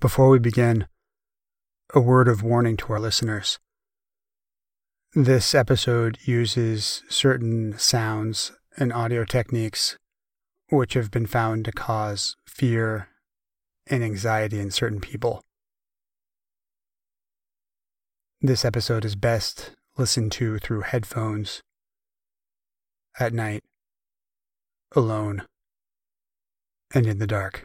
Before we begin, a word of warning to our listeners. This episode uses certain sounds and audio techniques which have been found to cause fear and anxiety in certain people. This episode is best listened to through headphones at night, alone, and in the dark.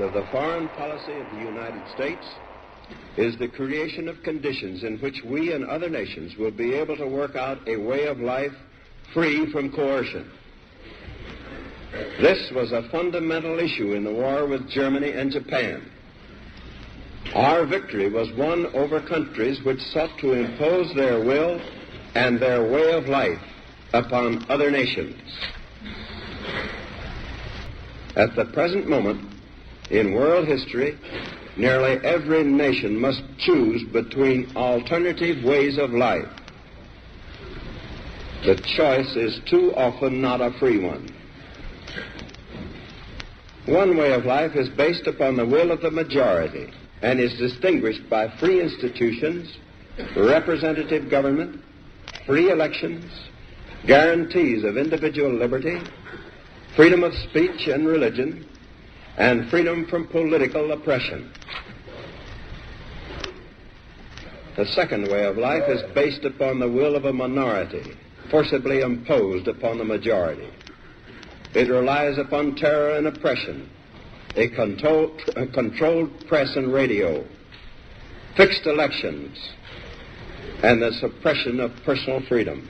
of the foreign policy of the United States is the creation of conditions in which we and other nations will be able to work out a way of life free from coercion. This was a fundamental issue in the war with Germany and Japan. Our victory was won over countries which sought to impose their will and their way of life upon other nations. At the present moment in world history, nearly every nation must choose between alternative ways of life. The choice is too often not a free one. One way of life is based upon the will of the majority and is distinguished by free institutions, representative government, free elections, guarantees of individual liberty, freedom of speech and religion, and freedom from political oppression. The second way of life is based upon the will of a minority, forcibly imposed upon the majority. It relies upon terror and oppression, a, control, a controlled press and radio, fixed elections, and the suppression of personal freedoms.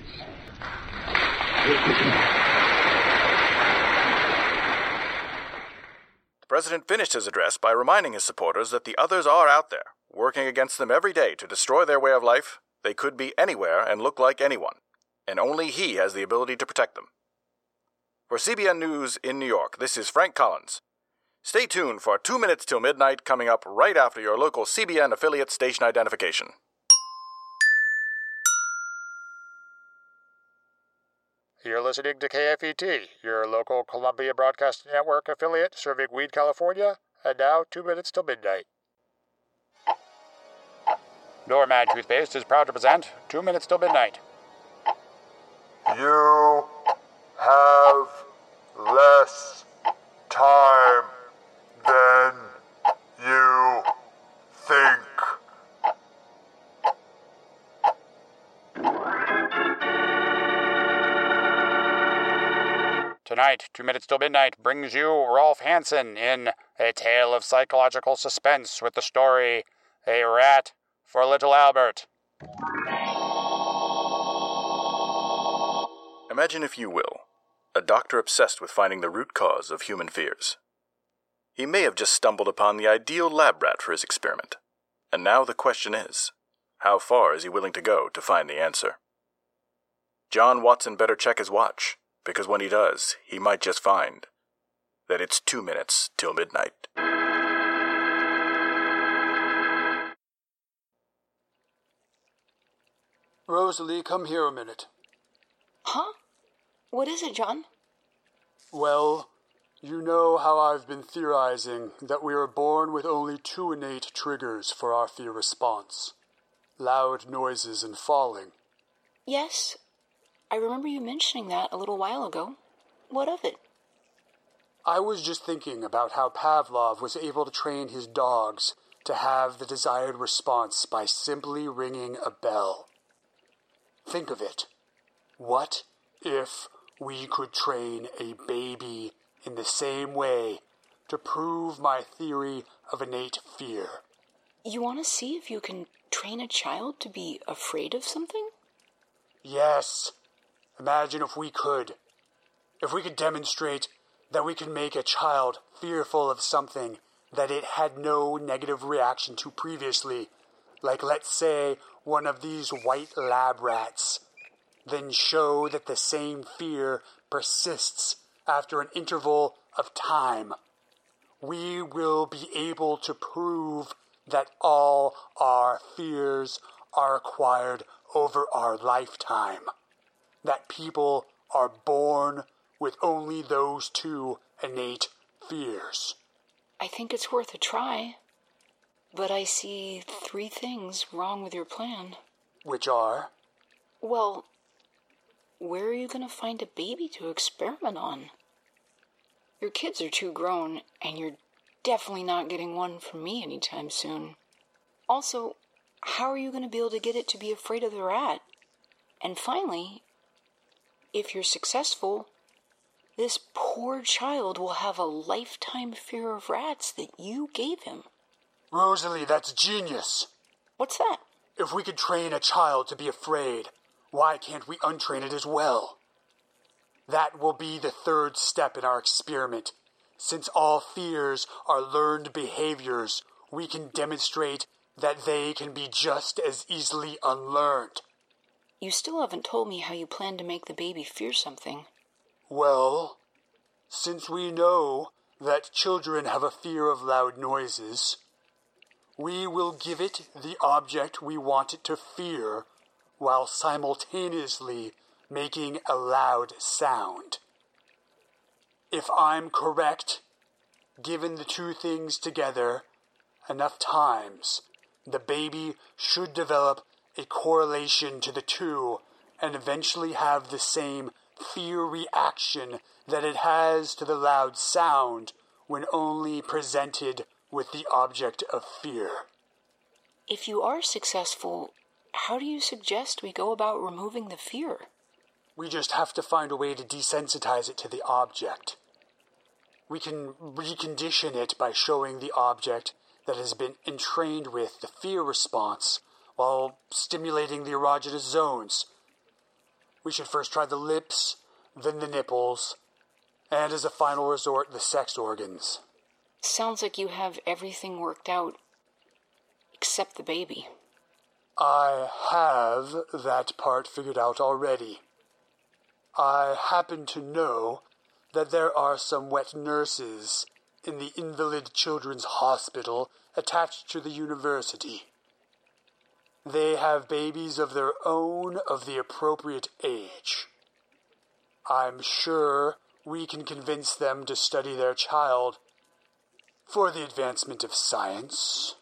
The president finished his address by reminding his supporters that the others are out there, working against them every day to destroy their way of life. They could be anywhere and look like anyone, and only he has the ability to protect them. For CBN News in New York, this is Frank Collins. Stay tuned for Two Minutes Till Midnight coming up right after your local CBN affiliate station identification. You're listening to KFET, your local Columbia Broadcasting Network affiliate serving Weed, California, and now two minutes till midnight. Normad Toothpaste is proud to present Two Minutes Till Midnight. You Two Minutes Till Midnight brings you Rolf Hansen in A Tale of Psychological Suspense with the story A Rat for Little Albert. Imagine, if you will, a doctor obsessed with finding the root cause of human fears. He may have just stumbled upon the ideal lab rat for his experiment, and now the question is how far is he willing to go to find the answer? John Watson better check his watch, because when he does, he might just find that it's two minutes till midnight. Rosalie, come here a minute. Huh? What is it, John? Well, you know how I've been theorizing that we are born with only two innate triggers for our fear response loud noises and falling. Yes, I remember you mentioning that a little while ago. What of it? I was just thinking about how Pavlov was able to train his dogs to have the desired response by simply ringing a bell. Think of it. What if we could train a baby in the same way to prove my theory of innate fear. You want to see if you can train a child to be afraid of something? Yes. Imagine if we could. If we could demonstrate that we can make a child fearful of something that it had no negative reaction to previously, like let's say one of these white lab rats, then show that the same fear persists after an interval of time. We will be able to prove that all our fears are acquired over our lifetime. That people are born with only those two innate fears. I think it's worth a try. But I see three things wrong with your plan. Which are? Well, where are you going to find a baby to experiment on? Your kids are too grown, and you're definitely not getting one from me anytime soon. Also, how are you going to be able to get it to be afraid of the rat? And finally, if you're successful, this poor child will have a lifetime fear of rats that you gave him. Rosalie, that's genius. What's that? If we could train a child to be afraid, why can't we untrain it as well? That will be the third step in our experiment. Since all fears are learned behaviors, we can demonstrate that they can be just as easily unlearned. You still haven't told me how you plan to make the baby fear something. Well, since we know that children have a fear of loud noises, we will give it the object we want it to fear while simultaneously making a loud sound. If I'm correct, given the two things together enough times, the baby should develop a correlation to the two and eventually have the same fear reaction that it has to the loud sound when only presented with the object of fear. If you are successful, how do you suggest we go about removing the fear? We just have to find a way to desensitize it to the object. We can recondition it by showing the object that has been entrained with the fear response while stimulating the erogenous zones. We should first try the lips, then the nipples, and as a final resort, the sex organs. Sounds like you have everything worked out except the baby. I have that part figured out already. I happen to know that there are some wet nurses in the Invalid Children's Hospital attached to the university. They have babies of their own of the appropriate age. I'm sure we can convince them to study their child for the advancement of science.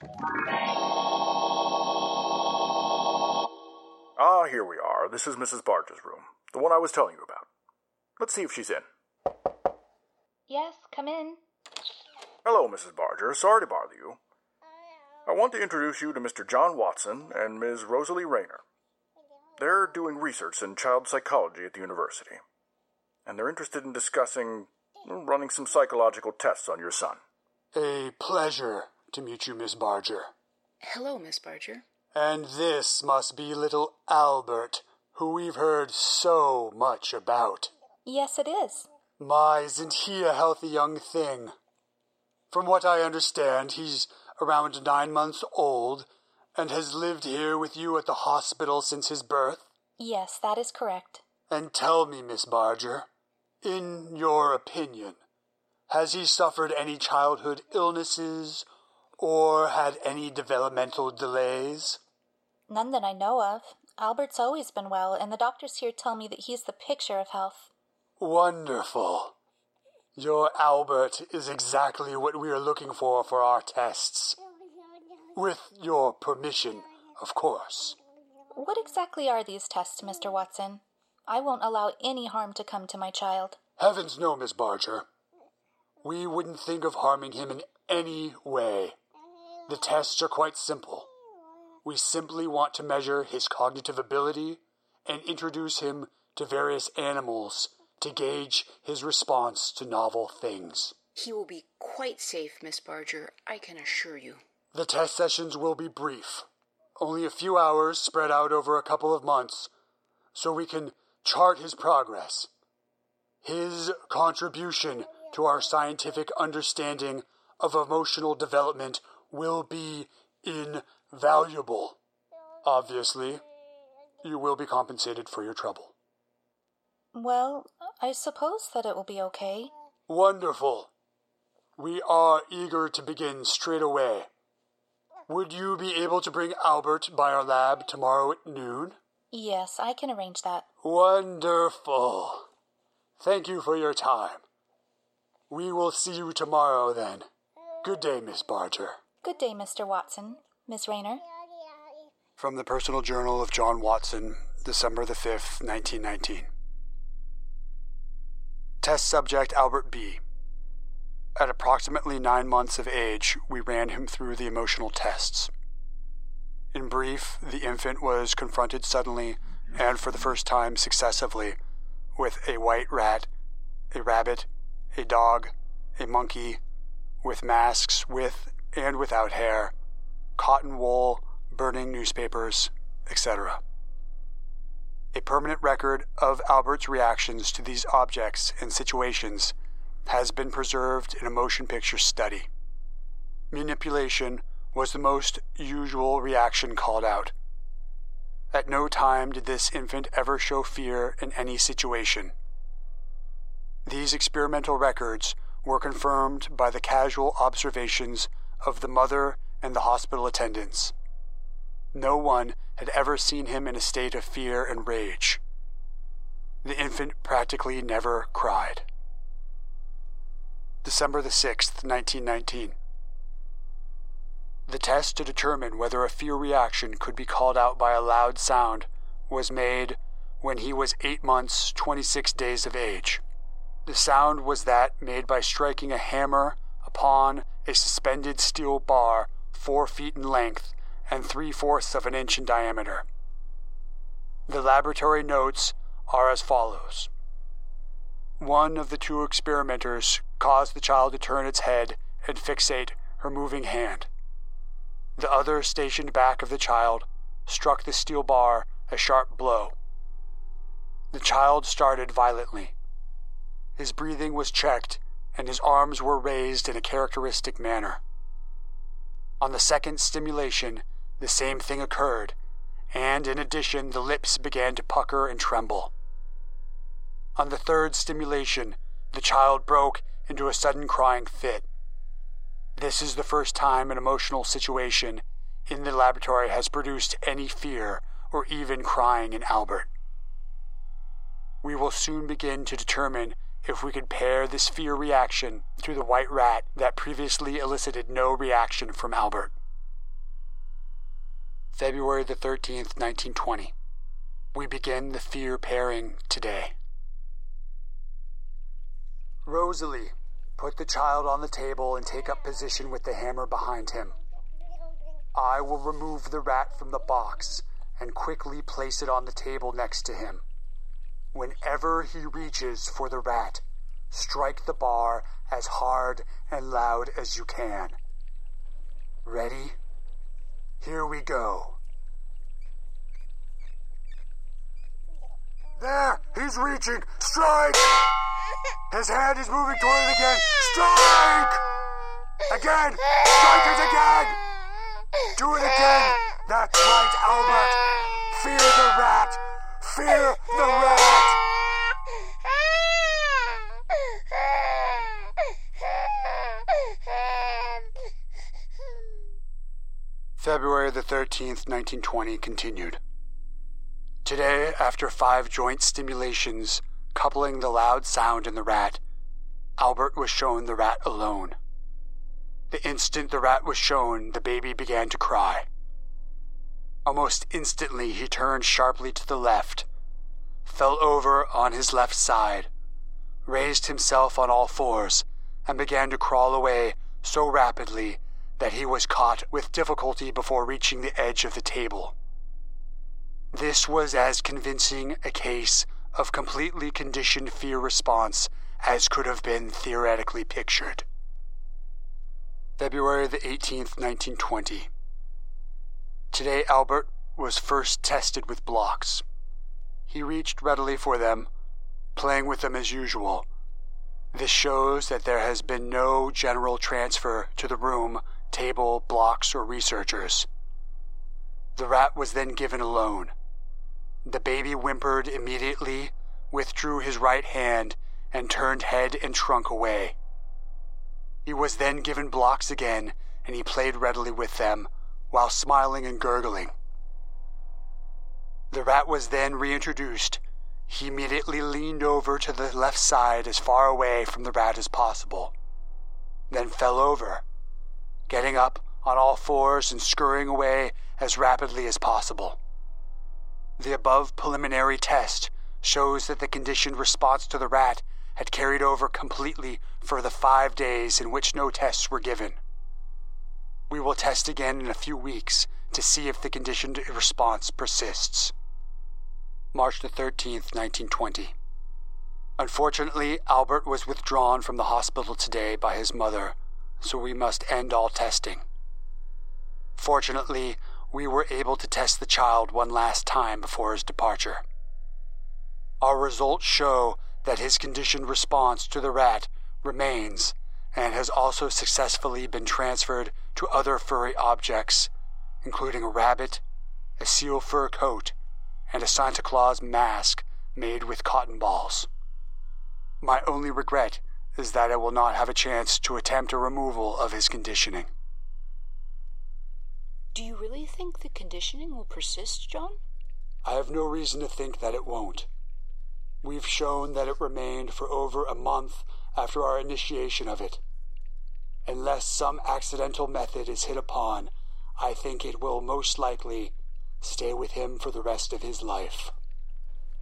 Ah, here we are. This is Mrs. Barger's room, the one I was telling you about. Let's see if she's in. Yes, come in. Hello, Mrs. Barger. Sorry to bother you. I want to introduce you to Mr. John Watson and Ms. Rosalie Rayner. They're doing research in child psychology at the university, and they're interested in discussing mm, running some psychological tests on your son. A pleasure to meet you, Miss Barger. Hello, Miss Barger. And this must be little Albert, who we've heard so much about. Yes, it is. My, isn't he a healthy young thing? From what I understand, he's around nine months old and has lived here with you at the hospital since his birth. Yes, that is correct. And tell me, Miss Barger, in your opinion, has he suffered any childhood illnesses or had any developmental delays? None that I know of. Albert's always been well, and the doctors here tell me that he's the picture of health. Wonderful. Your Albert is exactly what we are looking for for our tests. With your permission, of course. What exactly are these tests, Mr. Watson? I won't allow any harm to come to my child. Heavens no, Miss Barger. We wouldn't think of harming him in any way. The tests are quite simple. We simply want to measure his cognitive ability and introduce him to various animals to gauge his response to novel things. He will be quite safe, Miss Barger, I can assure you. The test sessions will be brief, only a few hours spread out over a couple of months, so we can chart his progress. His contribution to our scientific understanding of emotional development will be invaluable. Obviously, you will be compensated for your trouble. Well, I suppose that it will be okay. Wonderful. We are eager to begin straight away. Would you be able to bring Albert by our lab tomorrow at noon? Yes, I can arrange that. Wonderful. Thank you for your time. We will see you tomorrow then. Good day, Miss Barger. Good day, Mr. Watson. Miss Rayner? From the Personal Journal of John Watson, December the 5th, 1919. Test subject Albert B. At approximately nine months of age, we ran him through the emotional tests. In brief, the infant was confronted suddenly and for the first time successively with a white rat, a rabbit, a dog, a monkey, with masks with and without hair, cotton wool, burning newspapers, etc. A permanent record of Albert's reactions to these objects and situations has been preserved in a motion picture study. Manipulation was the most usual reaction called out. At no time did this infant ever show fear in any situation. These experimental records were confirmed by the casual observations of the mother and the hospital attendants. No one had ever seen him in a state of fear and rage. The infant practically never cried. December the 6th, 1919. The test to determine whether a fear reaction could be called out by a loud sound was made when he was 8 months, 26 days of age. The sound was that made by striking a hammer upon a suspended steel bar four feet in length and three fourths of an inch in diameter. The laboratory notes are as follows One of the two experimenters caused the child to turn its head and fixate her moving hand. The other, stationed back of the child, struck the steel bar a sharp blow. The child started violently. His breathing was checked, and his arms were raised in a characteristic manner. On the second stimulation, the same thing occurred, and in addition, the lips began to pucker and tremble. On the third stimulation, the child broke into a sudden crying fit. This is the first time an emotional situation in the laboratory has produced any fear or even crying in Albert. We will soon begin to determine if we could pair this fear reaction to the white rat that previously elicited no reaction from Albert. February the 13th, 1920. We begin the fear pairing today. Rosalie, put the child on the table and take up position with the hammer behind him. I will remove the rat from the box and quickly place it on the table next to him. Whenever he reaches for the rat, strike the bar as hard and loud as you can. Ready? Here we go. There! He's reaching! Strike! His hand is moving toward it again! Strike! Again! Strike it again! Do it again! That's right, Albert! Fear the rat! Fear the rat! February the 13th, 1920 continued. Today, after five joint stimulations coupling the loud sound and the rat, Albert was shown the rat alone. The instant the rat was shown, the baby began to cry. Almost instantly, he turned sharply to the left, fell over on his left side, raised himself on all fours, and began to crawl away so rapidly that he was caught with difficulty before reaching the edge of the table. This was as convincing a case of completely conditioned fear response as could have been theoretically pictured. February the 18th, 1920. Today, Albert was first tested with blocks. He reached readily for them, playing with them as usual. This shows that there has been no general transfer to the room, table, blocks, or researchers. The rat was then given alone. The baby whimpered immediately, withdrew his right hand, and turned head and trunk away. He was then given blocks again, and he played readily with them, while smiling and gurgling. The rat was then reintroduced. He immediately leaned over to the left side as far away from the rat as possible, then fell over, getting up on all fours and scurrying away as rapidly as possible. The above preliminary test shows that the conditioned response to the rat had carried over completely for the five days in which no tests were given. We will test again in a few weeks to see if the conditioned response persists. March the 13th, 1920. Unfortunately, Albert was withdrawn from the hospital today by his mother, so we must end all testing. Fortunately, we were able to test the child one last time before his departure. Our results show that his conditioned response to the rat remains and has also successfully been transferred to other furry objects, including a rabbit, a seal fur coat, and a Santa Claus mask made with cotton balls. My only regret is that I will not have a chance to attempt a removal of his conditioning. Do you really think the conditioning will persist, John? I have no reason to think that it won't. We've shown that it remained for over a month after our initiation of it. Unless some accidental method is hit upon, I think it will most likely stay with him for the rest of his life.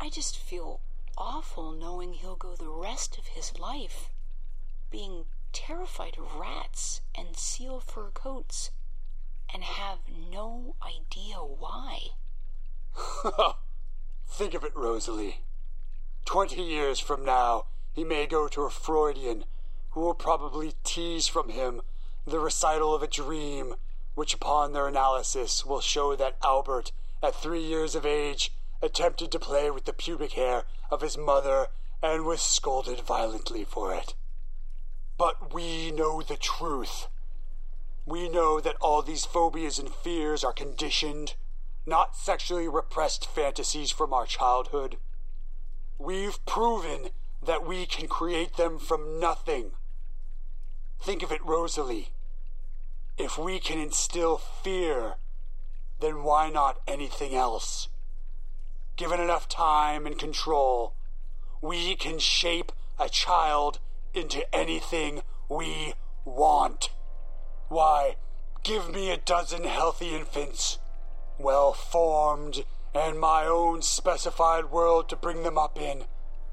I just feel awful knowing he'll go the rest of his life being terrified of rats and seal fur coats and have no idea why. Think of it, Rosalie. Twenty years from now, he may go to a Freudian who will probably tease from him the recital of a dream, which upon their analysis will show that Albert, at three years of age, attempted to play with the pubic hair of his mother and was scolded violently for it. But we know the truth. We know that all these phobias and fears are conditioned, not sexually repressed fantasies from our childhood. We've proven that we can create them from nothing. Think of it, Rosalie. If we can instill fear, then why not anything else? Given enough time and control, we can shape a child into anything we want. Why, give me a dozen healthy infants, well formed, and my own specified world to bring them up in,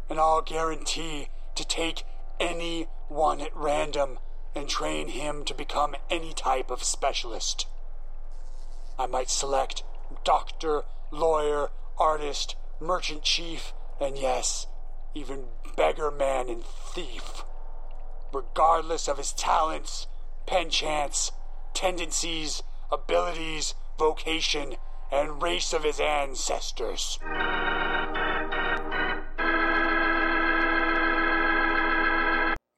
and I'll guarantee to take any one at random and train him to become any type of specialist. I might select doctor, lawyer, artist, merchant chief, and yes, even beggar man and thief. Regardless of his talents, penchants, tendencies, abilities, vocation, and race of his ancestors.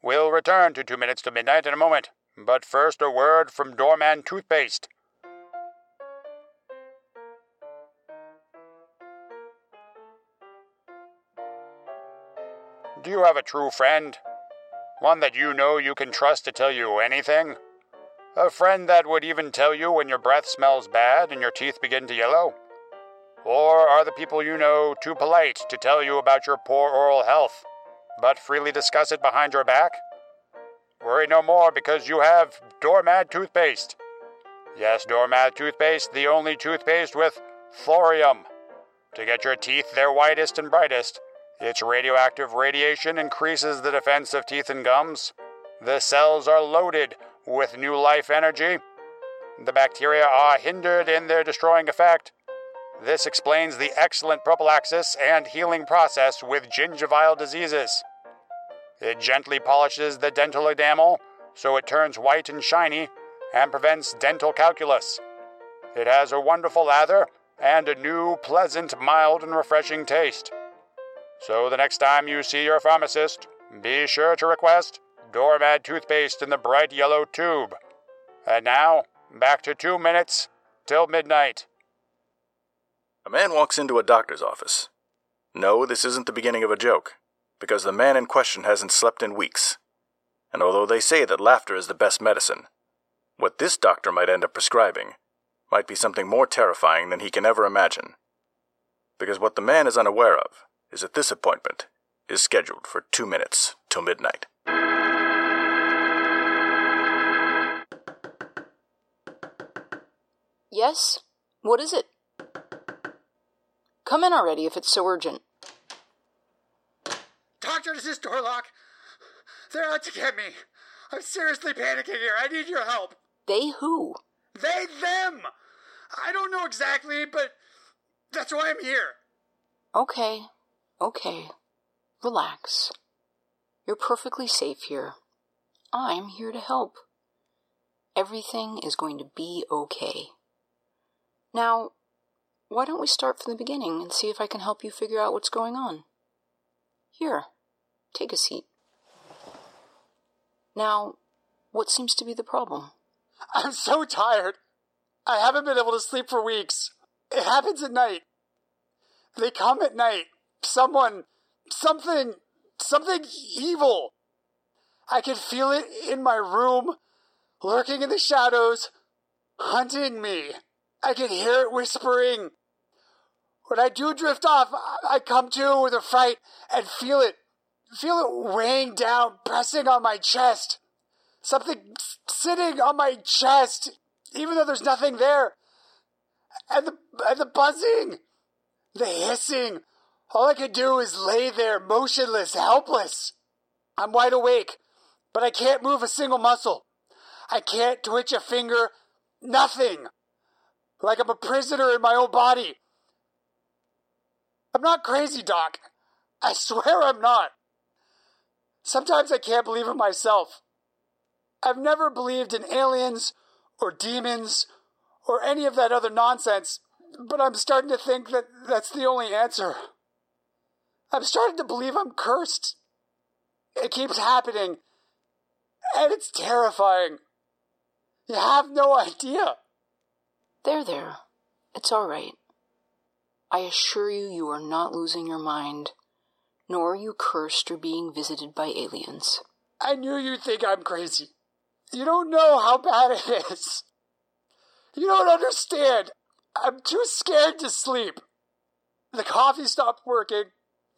We'll return to Two Minutes to Midnight in a moment, but first a word from Doramad Toothpaste. Do you have a true friend? One that you know you can trust to tell you anything? A friend that would even tell you when your breath smells bad and your teeth begin to yellow? Or are the people you know too polite to tell you about your poor oral health, but freely discuss it behind your back? Worry no more because you have Doramad toothpaste. Yes, Doramad toothpaste, the only toothpaste with thorium. To get your teeth their whitest and brightest, its radioactive radiation increases the defense of teeth and gums. The cells are loaded with new life energy. The bacteria are hindered in their destroying effect. This explains the excellent prophylaxis and healing process with gingival diseases. It gently polishes the dental enamel so it turns white and shiny and prevents dental calculus. It has a wonderful lather and a new, pleasant, mild, and refreshing taste. So the next time you see your pharmacist, be sure to request Doramad toothpaste in the bright yellow tube. And now, back to two minutes till midnight. A man walks into a doctor's office. No, this isn't the beginning of a joke, because the man in question hasn't slept in weeks. And although they say that laughter is the best medicine, what this doctor might end up prescribing might be something more terrifying than he can ever imagine. Because what the man is unaware of is that this appointment is scheduled for two minutes till midnight. Yes? What is it? Come in already if it's so urgent. Doctor, this is Dorlock. They're out to get me. I'm seriously panicking here. I need your help. They who? They, them. I don't know exactly, but that's why I'm here. Okay, okay. Relax. You're perfectly safe here. I'm here to help. Everything is going to be okay. Now, why don't we start from the beginning and see if I can help you figure out what's going on? Here, take a seat. Now, what seems to be the problem? I'm so tired. I haven't been able to sleep for weeks. It happens at night. They come at night. Someone, something, something evil. I can feel it in my room, lurking in the shadows, hunting me. I can hear it whispering. When I do drift off, I come to with a fright and feel it, feel it weighing down, pressing on my chest. Something sitting on my chest, even though there's nothing there. And the, and the buzzing, the hissing. All I can do is lay there, motionless, helpless. I'm wide awake, but I can't move a single muscle. I can't twitch a finger, nothing. Like I'm a prisoner in my own body. I'm not crazy, Doc. I swear I'm not. Sometimes I can't believe it myself. I've never believed in aliens or demons or any of that other nonsense, but I'm starting to think that that's the only answer. I'm starting to believe I'm cursed. It keeps happening, and it's terrifying. You have no idea. There, there. It's all right. I assure you, you are not losing your mind, nor are you cursed or being visited by aliens. I knew you'd think I'm crazy. You don't know how bad it is. You don't understand. I'm too scared to sleep. The coffee stopped working.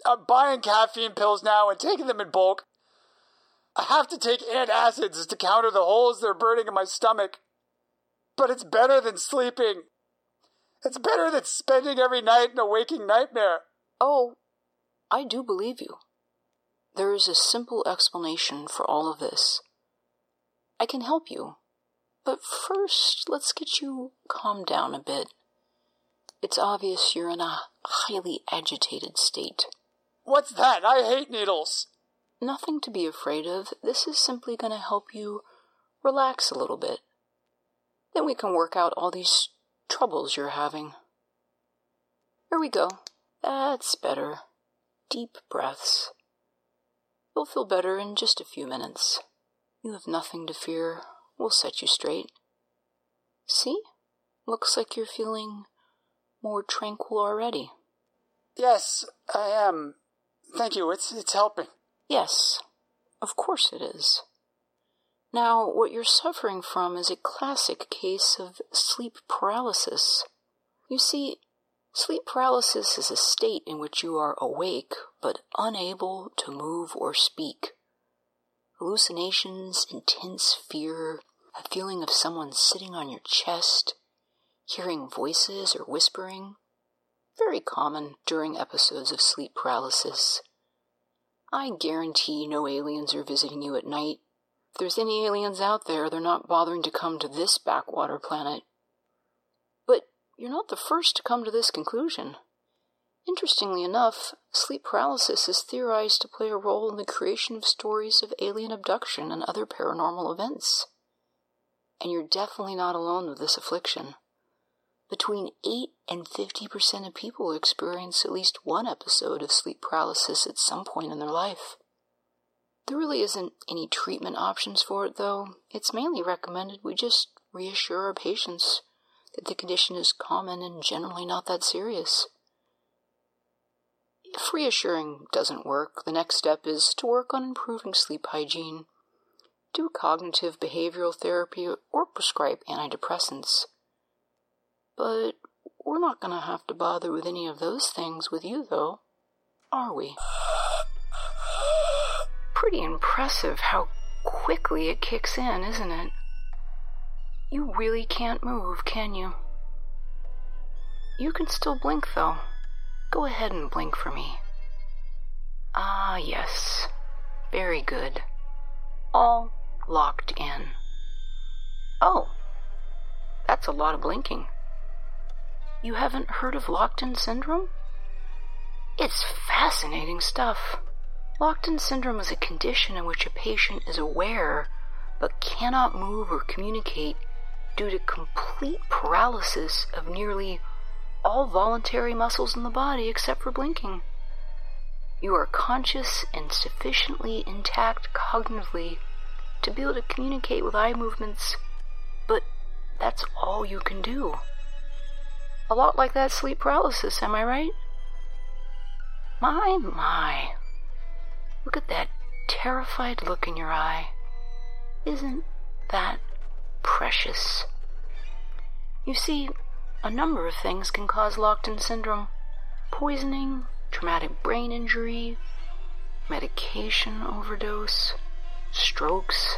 I'm buying caffeine pills now and taking them in bulk. I have to take antacids to counter the holes they're burning in my stomach. But it's better than sleeping. It's better than spending every night in a waking nightmare. Oh, I do believe you. There is a simple explanation for all of this. I can help you. But first, let's get you calmed down a bit. It's obvious you're in a highly agitated state. What's that? I hate needles. Nothing to be afraid of. This is simply going to help you relax a little bit. Then we can work out all these troubles you're having. Here we go. That's better. Deep breaths. You'll feel better in just a few minutes. You have nothing to fear. We'll set you straight. See? Looks like you're feeling more tranquil already. Yes, I am. Thank you. It's it's helping. Yes, of course it is. Now, what you're suffering from is a classic case of sleep paralysis. You see, sleep paralysis is a state in which you are awake but unable to move or speak. Hallucinations, intense fear, a feeling of someone sitting on your chest, hearing voices or whispering. Very common during episodes of sleep paralysis. I guarantee no aliens are visiting you at night. If there's any aliens out there, they're not bothering to come to this backwater planet. But you're not the first to come to this conclusion. Interestingly enough, sleep paralysis is theorized to play a role in the creation of stories of alien abduction and other paranormal events. And you're definitely not alone with this affliction. Between 8 and 50% of people experience at least one episode of sleep paralysis at some point in their life. There really isn't any treatment options for it, though. It's mainly recommended we just reassure our patients that the condition is common and generally not that serious. If reassuring doesn't work, the next step is to work on improving sleep hygiene, do cognitive behavioral therapy, or prescribe antidepressants. But we're not going to have to bother with any of those things with you, though, are we? Pretty impressive how quickly it kicks in, isn't it? You really can't move, can you? You can still blink, though. Go ahead and blink for me. Ah, yes. Very good. All locked in. Oh, that's a lot of blinking. You haven't heard of Locked in syndrome? It's fascinating stuff. Locked in syndrome is a condition in which a patient is aware but cannot move or communicate due to complete paralysis of nearly all voluntary muscles in the body except for blinking. You are conscious and sufficiently intact cognitively to be able to communicate with eye movements, but that's all you can do. A lot like that sleep paralysis, am I right? My, my. Look at that terrified look in your eye. Isn't that precious? You see, a number of things can cause locked in syndrome poisoning, traumatic brain injury, medication overdose, strokes,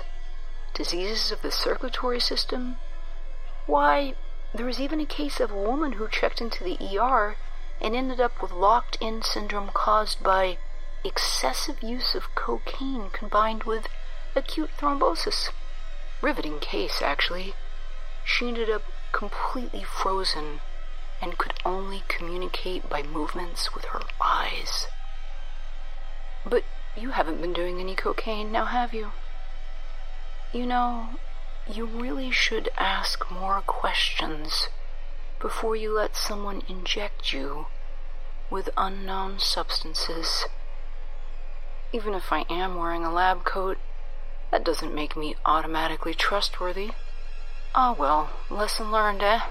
diseases of the circulatory system. Why, there was even a case of a woman who checked into the ER and ended up with locked in syndrome caused by excessive use of cocaine combined with acute thrombosis. Riveting case, actually. She ended up completely frozen and could only communicate by movements with her eyes. But you haven't been doing any cocaine now, have you? You know, you really should ask more questions before you let someone inject you with unknown substances. Even if I am wearing a lab coat, that doesn't make me automatically trustworthy. Ah, well, lesson learned, eh?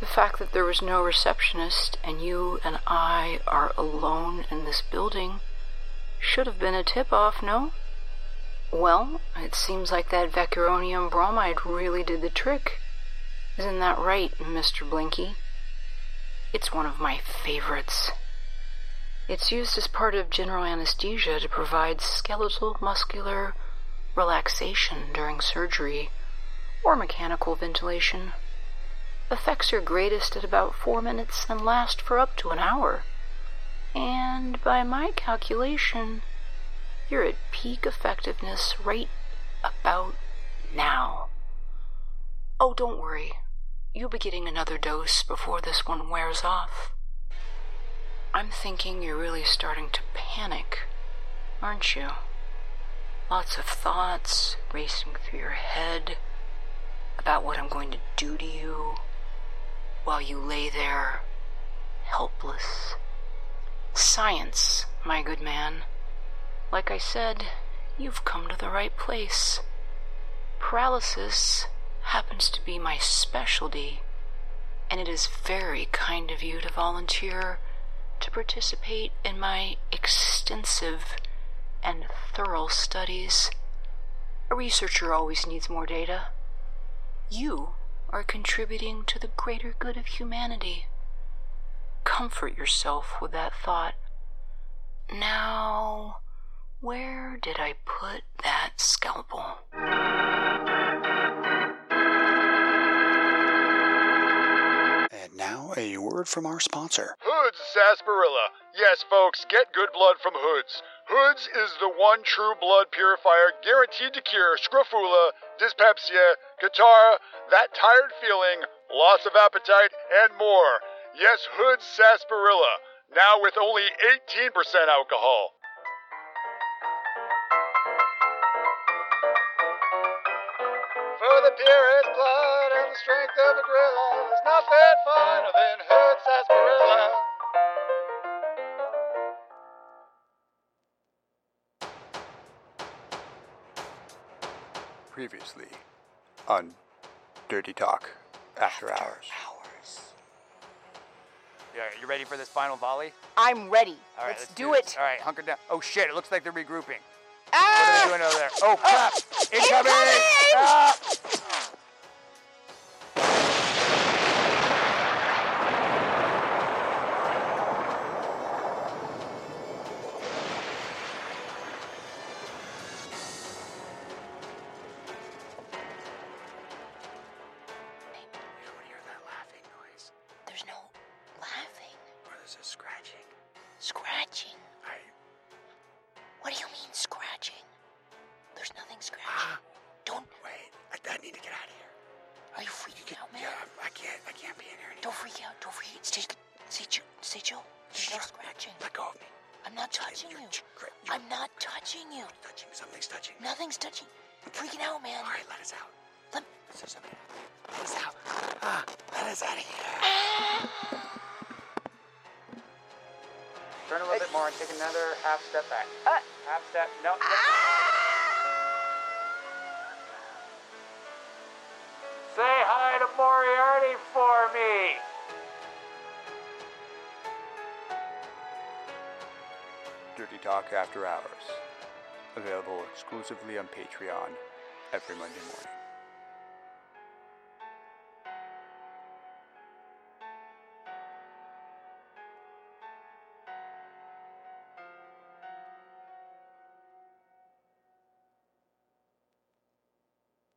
The fact that there was no receptionist and you and I are alone in this building should have been a tip off, no? Well, it seems like that vecuronium bromide really did the trick. Isn't that right, Mr. Blinky? It's one of my favorites. It's used as part of general anesthesia to provide skeletal muscular relaxation during surgery or mechanical ventilation. Effects are greatest at about four minutes and last for up to an hour. And by my calculation, you're at peak effectiveness right about now. Oh, don't worry. You'll be getting another dose before this one wears off. I'm thinking you're really starting to panic, aren't you? Lots of thoughts racing through your head about what I'm going to do to you while you lay there helpless. Science, my good man. Like I said, you've come to the right place. Paralysis happens to be my specialty, and it is very kind of you to volunteer to participate in my extensive and thorough studies. A researcher always needs more data. You are contributing to the greater good of humanity. Comfort yourself with that thought. Now, where did I put that scalpel? And now, a word from our sponsor. Hoods Sarsaparilla. Yes, folks, get good blood from Hoods. Hoods is the one true blood purifier guaranteed to cure scrofula, dyspepsia, catarrh, that tired feeling, loss of appetite, and more. Yes, Hoods Sarsaparilla. now with only 18% alcohol. The purest blood and the strength of a gorilla, there's nothing finer than hood sarsaparilla. Previously on Dirty Talk After, Hours. Yeah, you ready for this final volley? I'm ready. All right, let's, let's do this. it. All right, hunker down. Oh shit! It looks like they're regrouping. Ah! What are they doing over there? Oh crap! Incoming! Incoming! Ah! Touching you. Touching. Something's touching. Nothing's touching. I'm freaking out, man. All right, let us out. Let, Is there something? Let us out. Ah, let us out of here. Turn a little bit more and take another half step back. Uh. half step. No. Say hi to Moriarty for me. Dirty Talk After Hours. Available exclusively on Patreon every Monday morning.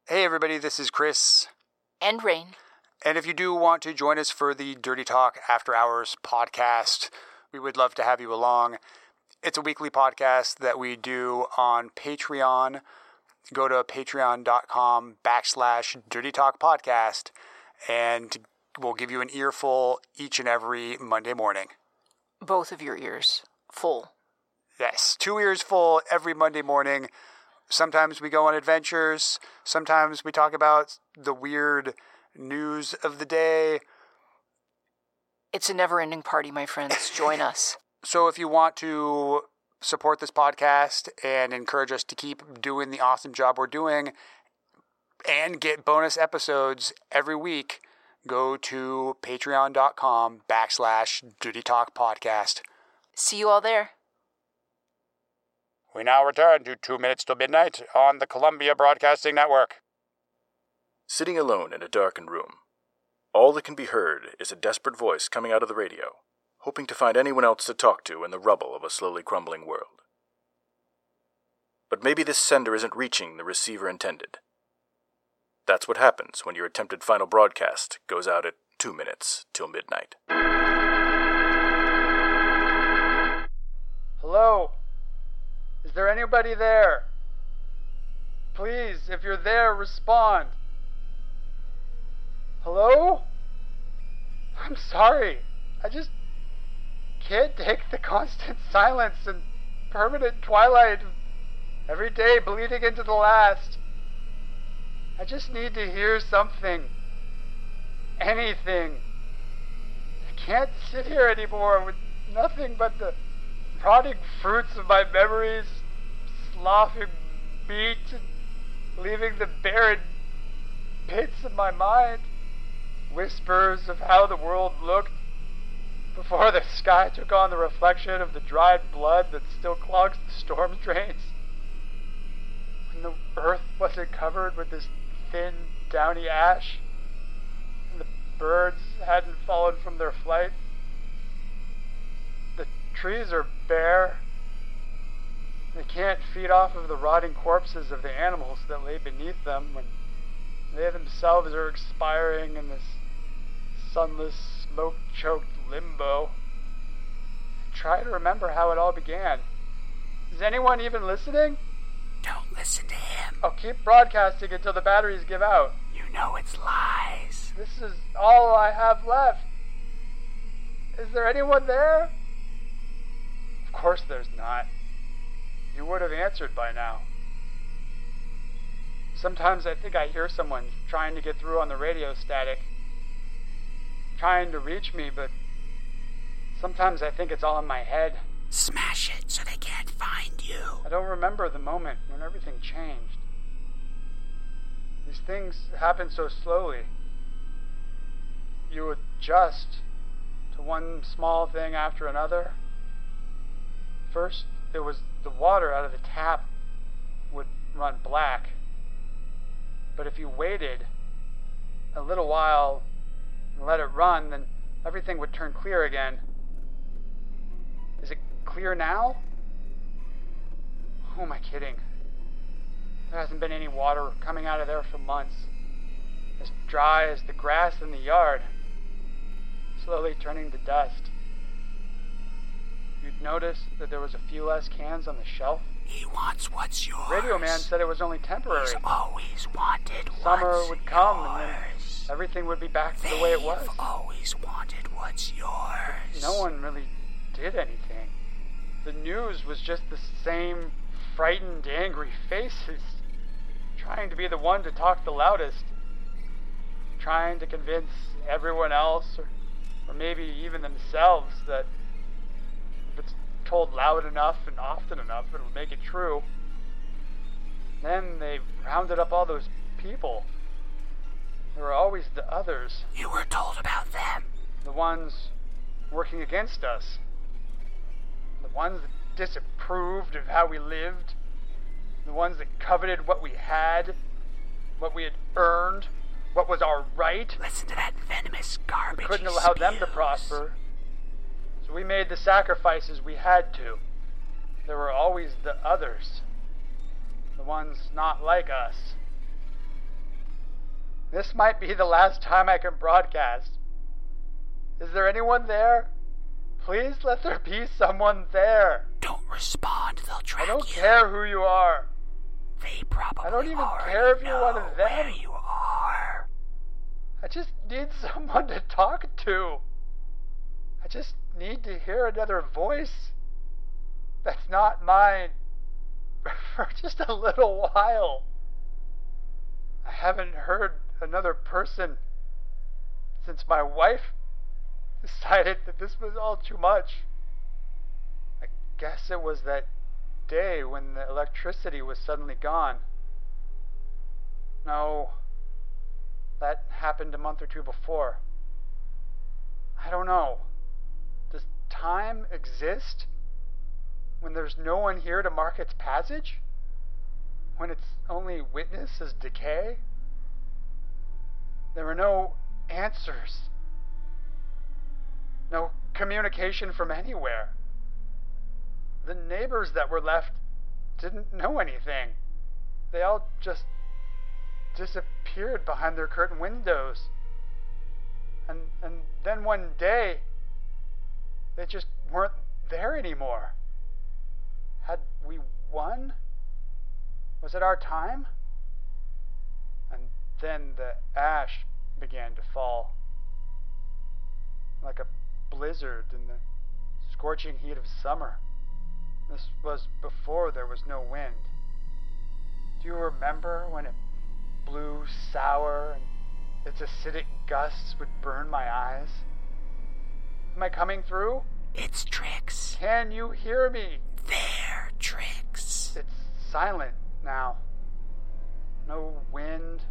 Hey, everybody, this is Chris. and rain. And if you do want to join us for the Dirty Talk After Hours podcast, we would love to have you along. It's a weekly podcast that we do on Patreon. Go to patreon.com backslash Dirty Talk podcast, and we'll give you an earful each and every Monday morning. Both of your ears full. Yes, two ears full every Monday morning. Sometimes we go on adventures. Sometimes we talk about the weird news of the day. It's a never ending party, my friends. Join us. So if you want to support this podcast and encourage us to keep doing the awesome job we're doing and get bonus episodes every week, go to patreon.com backslash Dirty Talk podcast. See you all there. We now return to Two Minutes Till Midnight on the Columbia Broadcasting Network. Sitting alone in a darkened room, all that can be heard is a desperate voice coming out of the radio, hoping to find anyone else to talk to in the rubble of a slowly crumbling world. But maybe this sender isn't reaching the receiver intended. That's what happens when your attempted final broadcast goes out at two minutes till midnight. Hello? Is there anybody there? Please, if you're there, respond. Hello? I'm sorry. I just can't take the constant silence and permanent twilight every day bleeding into the last. I just need to hear something. Anything. I can't sit here anymore with nothing but the rotting fruits of my memories sloughing meat and leaving the barren pits of my mind. Whispers of how the world looked before the sky took on the reflection of the dried blood that still clogs the storm drains. When the earth wasn't covered with this thin, downy ash, and the birds hadn't fallen from their flight. The trees are bare. They can't feed off of the rotting corpses of the animals that lay beneath them when they themselves are expiring in this sunless, smoke choked limbo. Try to remember how it all began. Is anyone even listening? Don't listen to him. I'll keep broadcasting until the batteries give out. You know it's lies. This is all I have left. Is there anyone there? Of course there's not. You would have answered by now. Sometimes I think I hear someone trying to get through on the radio static, trying to reach me, but sometimes I think it's all in my head. Smash it so they can't find you. I don't remember the moment when everything changed. These things happen so slowly. You adjust to one small thing after another. First, there was the water out of the tap would run black. But if you waited a little while and let it run, then everything would turn clear again. Clear now? Who am I kidding? There hasn't been any water coming out of there for months. As dry as the grass in the yard, slowly turning to dust. You'd notice that there was a few less cans on the shelf. He wants what's yours. Radio man said it was only temporary. He's always wanted Summer would come yours. and then everything would be back to the way it was. They've always wanted what's yours. No one really did anything. The news was just the same frightened, angry faces, trying to be the one to talk the loudest, trying to convince everyone else, or, or maybe even themselves, that if it's told loud enough and often enough, it'll make it true. Then they rounded up all those people. There were always the others. You were told about them. The ones working against us. The ones that disapproved of how we lived. The ones that coveted what we had, what we had earned, what was our right. Listen to that venomous garbage. We couldn't allow them to prosper. So we made the sacrifices we had to. There were always the others. The ones not like us. This might be the last time I can broadcast. Is there anyone there? Please let there be someone there. Don't respond. They'll track I don't you. care who you are. They probably I don't even care if you're one of them. where you are. I just need someone to talk to. I just need to hear another voice that's not mine for just a little while. I haven't heard another person since my wife decided that this was all too much. I guess it was that day when the electricity was suddenly gone. No, that happened a month or two before. I don't know. Does time exist when there's no one here to mark its passage? When its only witness is decay? There were no answers. No communication from anywhere. The neighbors that were left didn't know anything. They all just disappeared behind their curtain windows. And and then one day they just weren't there anymore. Had we won? Was it our time? And then the ash began to fall. Like a blizzard in the scorching heat of summer. This was before there was no wind. Do you remember when it blew sour and its acidic gusts would burn my eyes? Am I coming through? It's tricks. Can you hear me? They're tricks. It's silent now. No wind.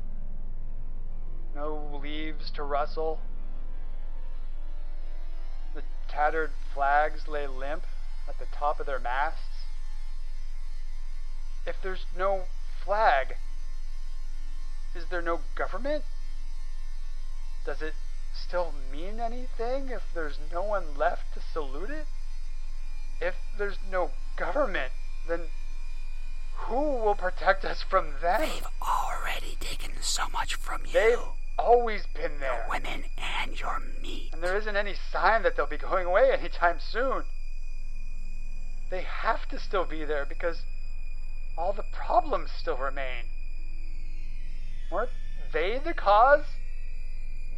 No leaves to rustle. Tattered flags lay limp at the top of their masts. If there's no flag, is there no government? Does it still mean anything if there's no one left to salute it? If there's no government, then who will protect us from them? They've already taken so much from you. They've always been there. Your women and your meat. And there isn't any sign that they'll be going away anytime soon. They have to still be there because all the problems still remain. Weren't they the cause?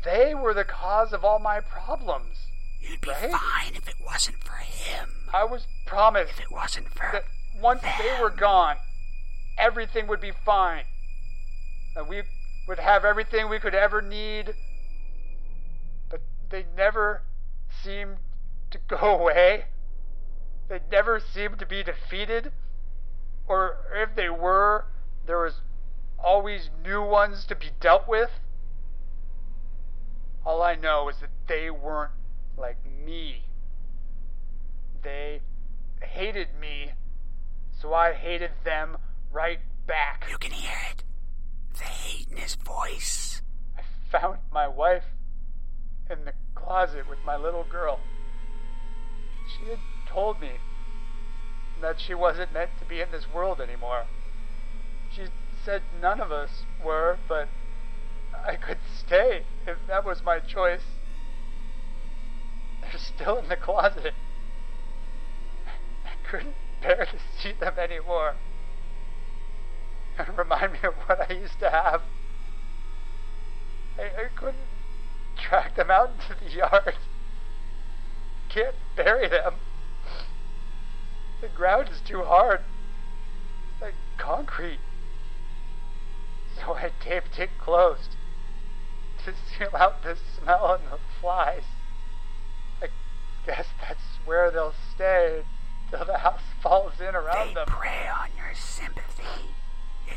They were the cause of all my problems. You'd be Right? fine if it wasn't for him. I was promised If it wasn't for that once they were gone, everything would be fine. And we would have everything we could ever need. But they never seemed to go away. They never seemed to be defeated. Or if they were, there was always new ones to be dealt with. All I know is that they weren't like me. They hated me, so I hated them right back. You can hear it. The hate in his voice. I found my wife in the closet with my little girl. She had told me that she wasn't meant to be in this world anymore. She said none of us were, but I could stay if that was my choice. They're still in the closet. I couldn't bear to see them anymore. And remind me of what I used to have. I, I couldn't drag them out into the yard. Can't bury them. The ground is too hard. It's like concrete. So I taped it closed to seal out the smell and the flies. I guess that's where they'll stay till the house falls in around They them. prey on your sympathy.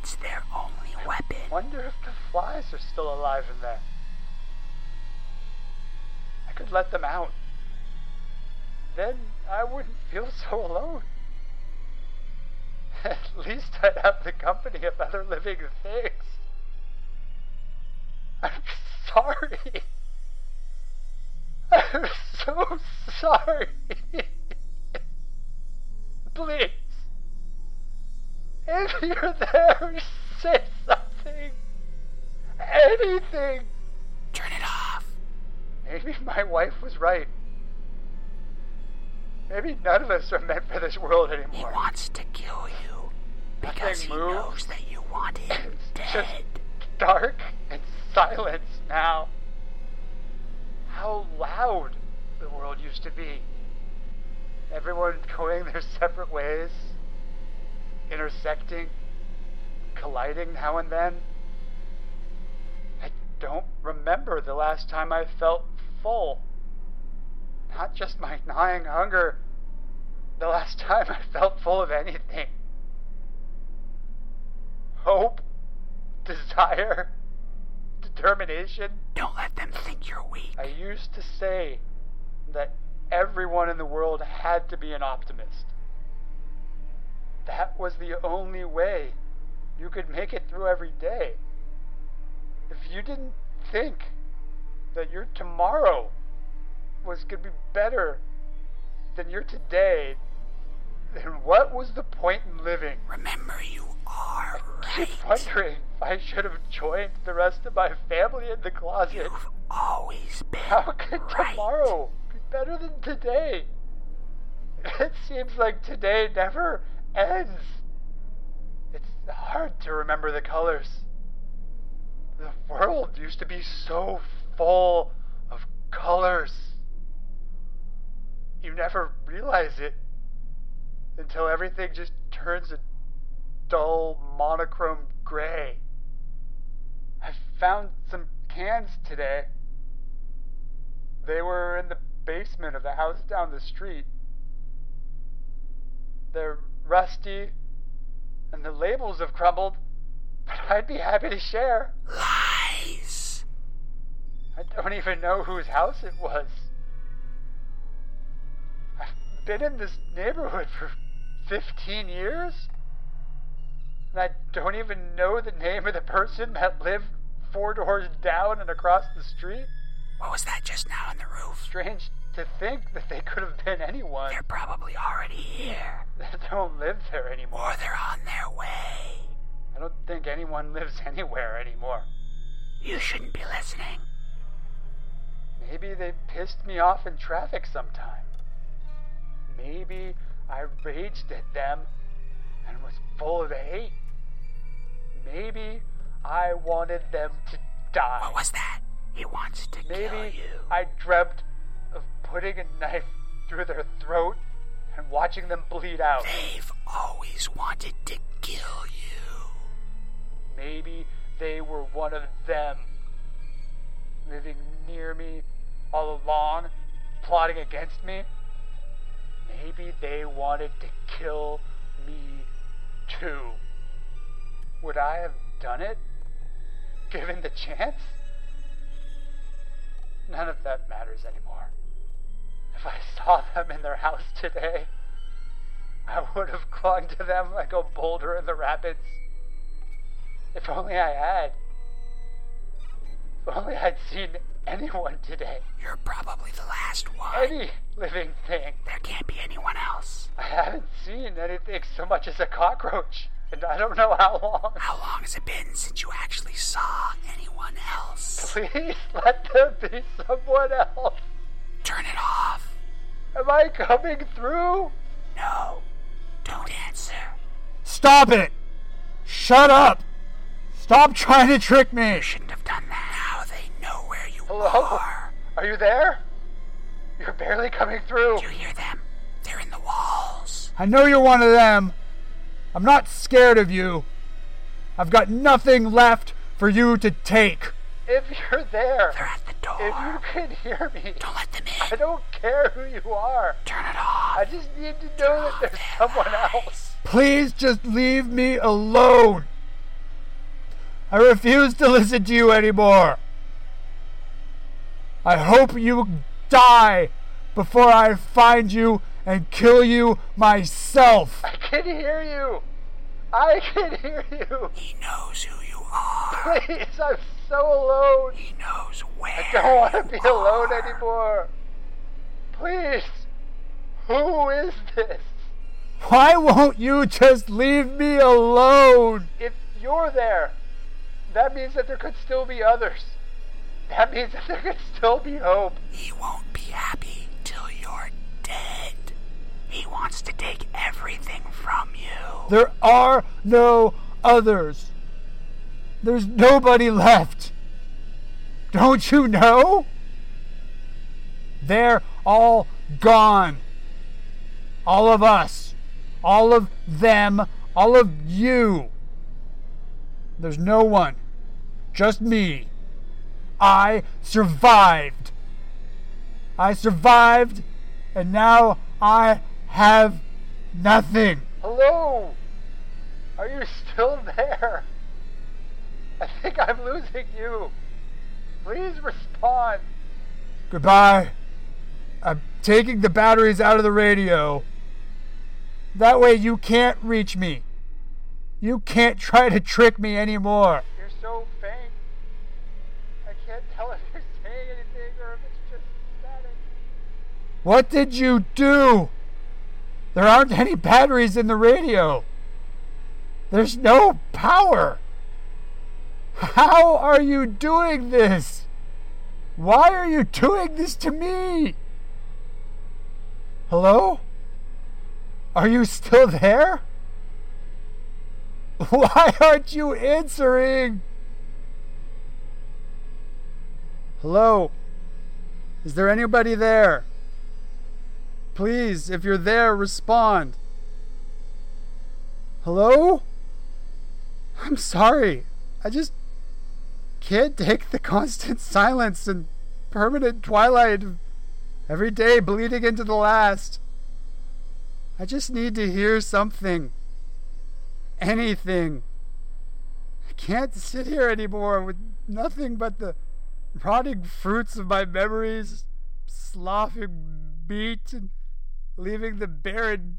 It's their only weapon. Wonder if the flies are still alive in there. I could let them out. Then I wouldn't feel so alone. At least I'd have the company of other living things. I'm sorry. I'm so sorry. Please. If you're there, say something. Anything. Turn it off. Maybe my wife was right. Maybe none of us are meant for this world anymore. He wants to kill you because he knows that you want him It's just dead. dark and silence now. How loud the world used to be. Everyone going their separate ways, intersecting, colliding now and then. I don't remember the last time I felt full. Not just my gnawing hunger, the last time I felt full of anything. Hope, desire, determination. Don't let them think you're weak. I used to say that everyone in the world had to be an optimist. That was the only way you could make it through every day. If you didn't think that your tomorrow was going to be better than your today, then what was the point in living? Remember, you are keep right. wondering if I should have joined the rest of my family in the closet. You've always been How could right. tomorrow be better than today? It seems like today never ends. It's hard to remember the colors. The world used to be so full of colors. You never realize it until everything just turns a dull monochrome gray. I found some cans today. They were in the basement of the house down the street. They're rusty, and the labels have crumbled, but I'd be happy to share. Lies. I don't even know whose house it was. I've been in this neighborhood for 15 years, and I don't even know the name of the person that lived four doors down and across the street. What was that just now on the roof? Strange to think that they could have been anyone They're probably already here. They don't live there anymore. Or they're on their way. I don't think anyone lives anywhere anymore. You shouldn't be listening. Maybe they pissed me off in traffic sometime. Maybe I raged at them and was full of hate. Maybe I wanted them to die. What was that? He wants to kill you. Maybe. I dreamt putting a knife through their throat and watching them bleed out. They've always wanted to kill you. Maybe they were one of them, living near me all along, plotting against me. Maybe they wanted to kill me too. Would I have done it? Given the chance? None of that matters anymore. If I saw them in their house today, I would have clung to them like a boulder in the rapids. If only I had. If only I'd seen anyone today. You're probably the last one. Any living thing. There can't be anyone else. I haven't seen anything so much as a cockroach, and I don't know how long. How long has it been since you actually saw anyone else? Please let there be someone else. Turn it off. Am I coming through? No. Don't answer. Stop it! Shut up! Stop trying to trick me! You shouldn't have done that. Now they know where you Hello? are. Are you there? You're barely coming through. Do you hear them? They're in the walls. I know you're one of them. I'm not scared of you. I've got nothing left for you to take. If you're there, They're at the door. if you can hear me, Don't let them in. I don't care who you are. Turn it off. I just need to know that there's someone else. Please just leave me alone. I refuse to listen to you anymore. I hope you die before I find you and kill you myself. I can hear you. I can hear you. He knows who you are. Please, I'm so alone. He knows where. I don't want to be you alone anymore. Please. Who is this? Why won't you just leave me alone? If you're there, that means that there could still be others. That means that there could still be hope. He won't be happy till you're dead. He wants to take everything from you. There are no others. There's nobody left. Don't you know? They're all gone. All of us. All of them. All of you. There's no one. Just me. I survived. I survived, and now I have nothing. Hello? Are you still there? I think I'm losing you. Please respond. Goodbye. I'm taking the batteries out of the radio. That way you can't reach me. You can't try to trick me anymore. You're so faint. I can't tell if you're saying anything or if it's just static. What did you do? There aren't any batteries in the radio. There's no power. How are you doing this? Why are you doing this to me? Hello? Are you still there? Why aren't you answering? Hello? Is there anybody there? Please, if you're there, respond. Hello? I'm sorry. I just can't take the constant silence and permanent twilight every day bleeding into the last. I just need to hear something. Anything. I can't sit here anymore with nothing but the rotting fruits of my memories sloughing meat and leaving the barren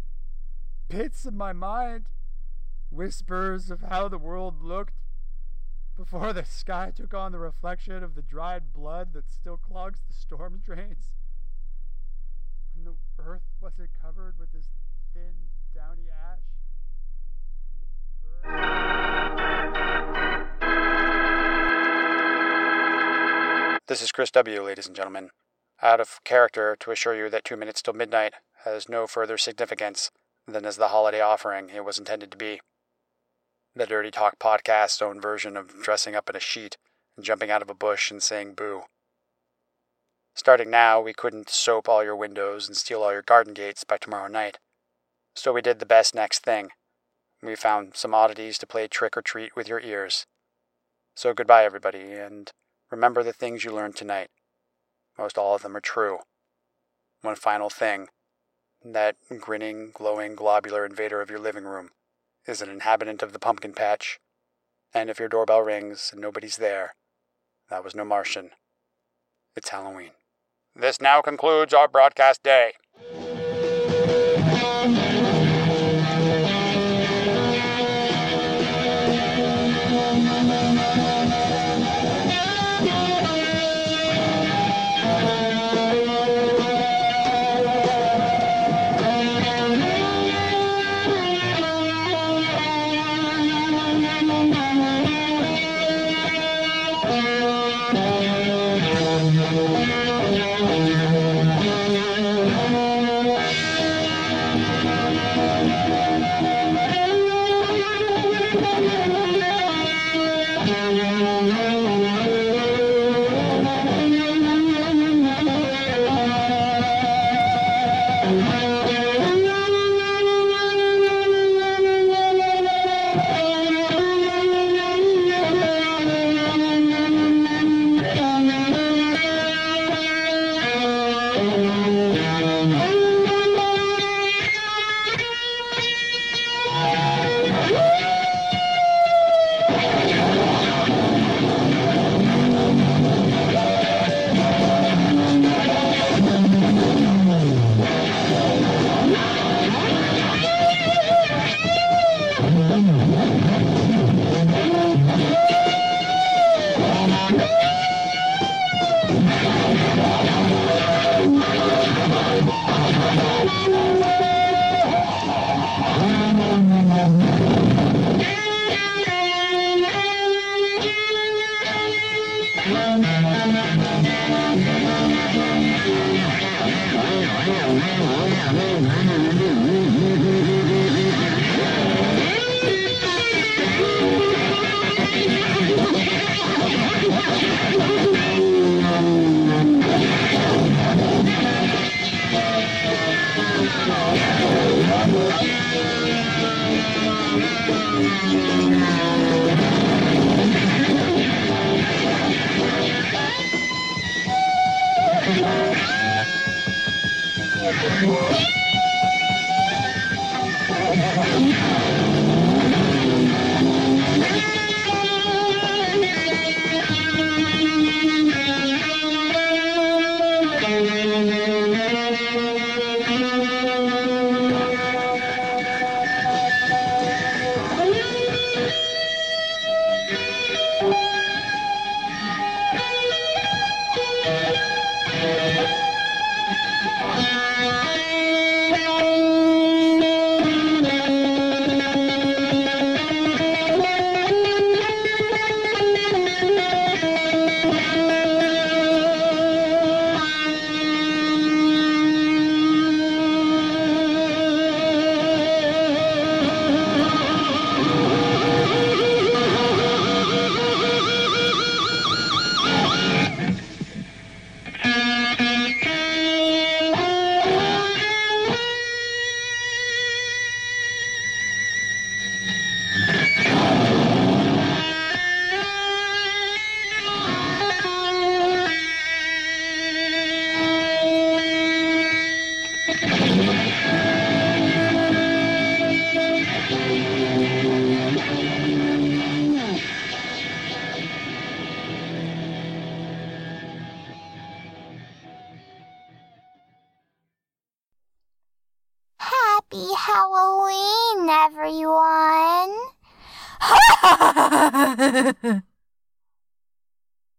pits of my mind whispers of how the world looked before the sky took on the reflection of the dried blood that still clogs the storm drains. When the earth wasn't covered with this thin, downy ash. This is Chris W., ladies and gentlemen. Out of character to assure you that Two Minutes Till Midnight has no further significance than as the holiday offering it was intended to be. The Dirty Talk podcast's own version of dressing up in a sheet and jumping out of a bush and saying boo. Starting now, we couldn't soap all your windows and steal all your garden gates by tomorrow night. So we did the best next thing. We found some oddities to play trick or treat with your ears. So goodbye, everybody, and remember the things you learned tonight. Most all of them are true. One final thing that grinning, glowing, globular invader of your living room is an inhabitant of the pumpkin patch. And if your doorbell rings and nobody's there, that was no Martian. It's Halloween. This now concludes our broadcast day. है Happy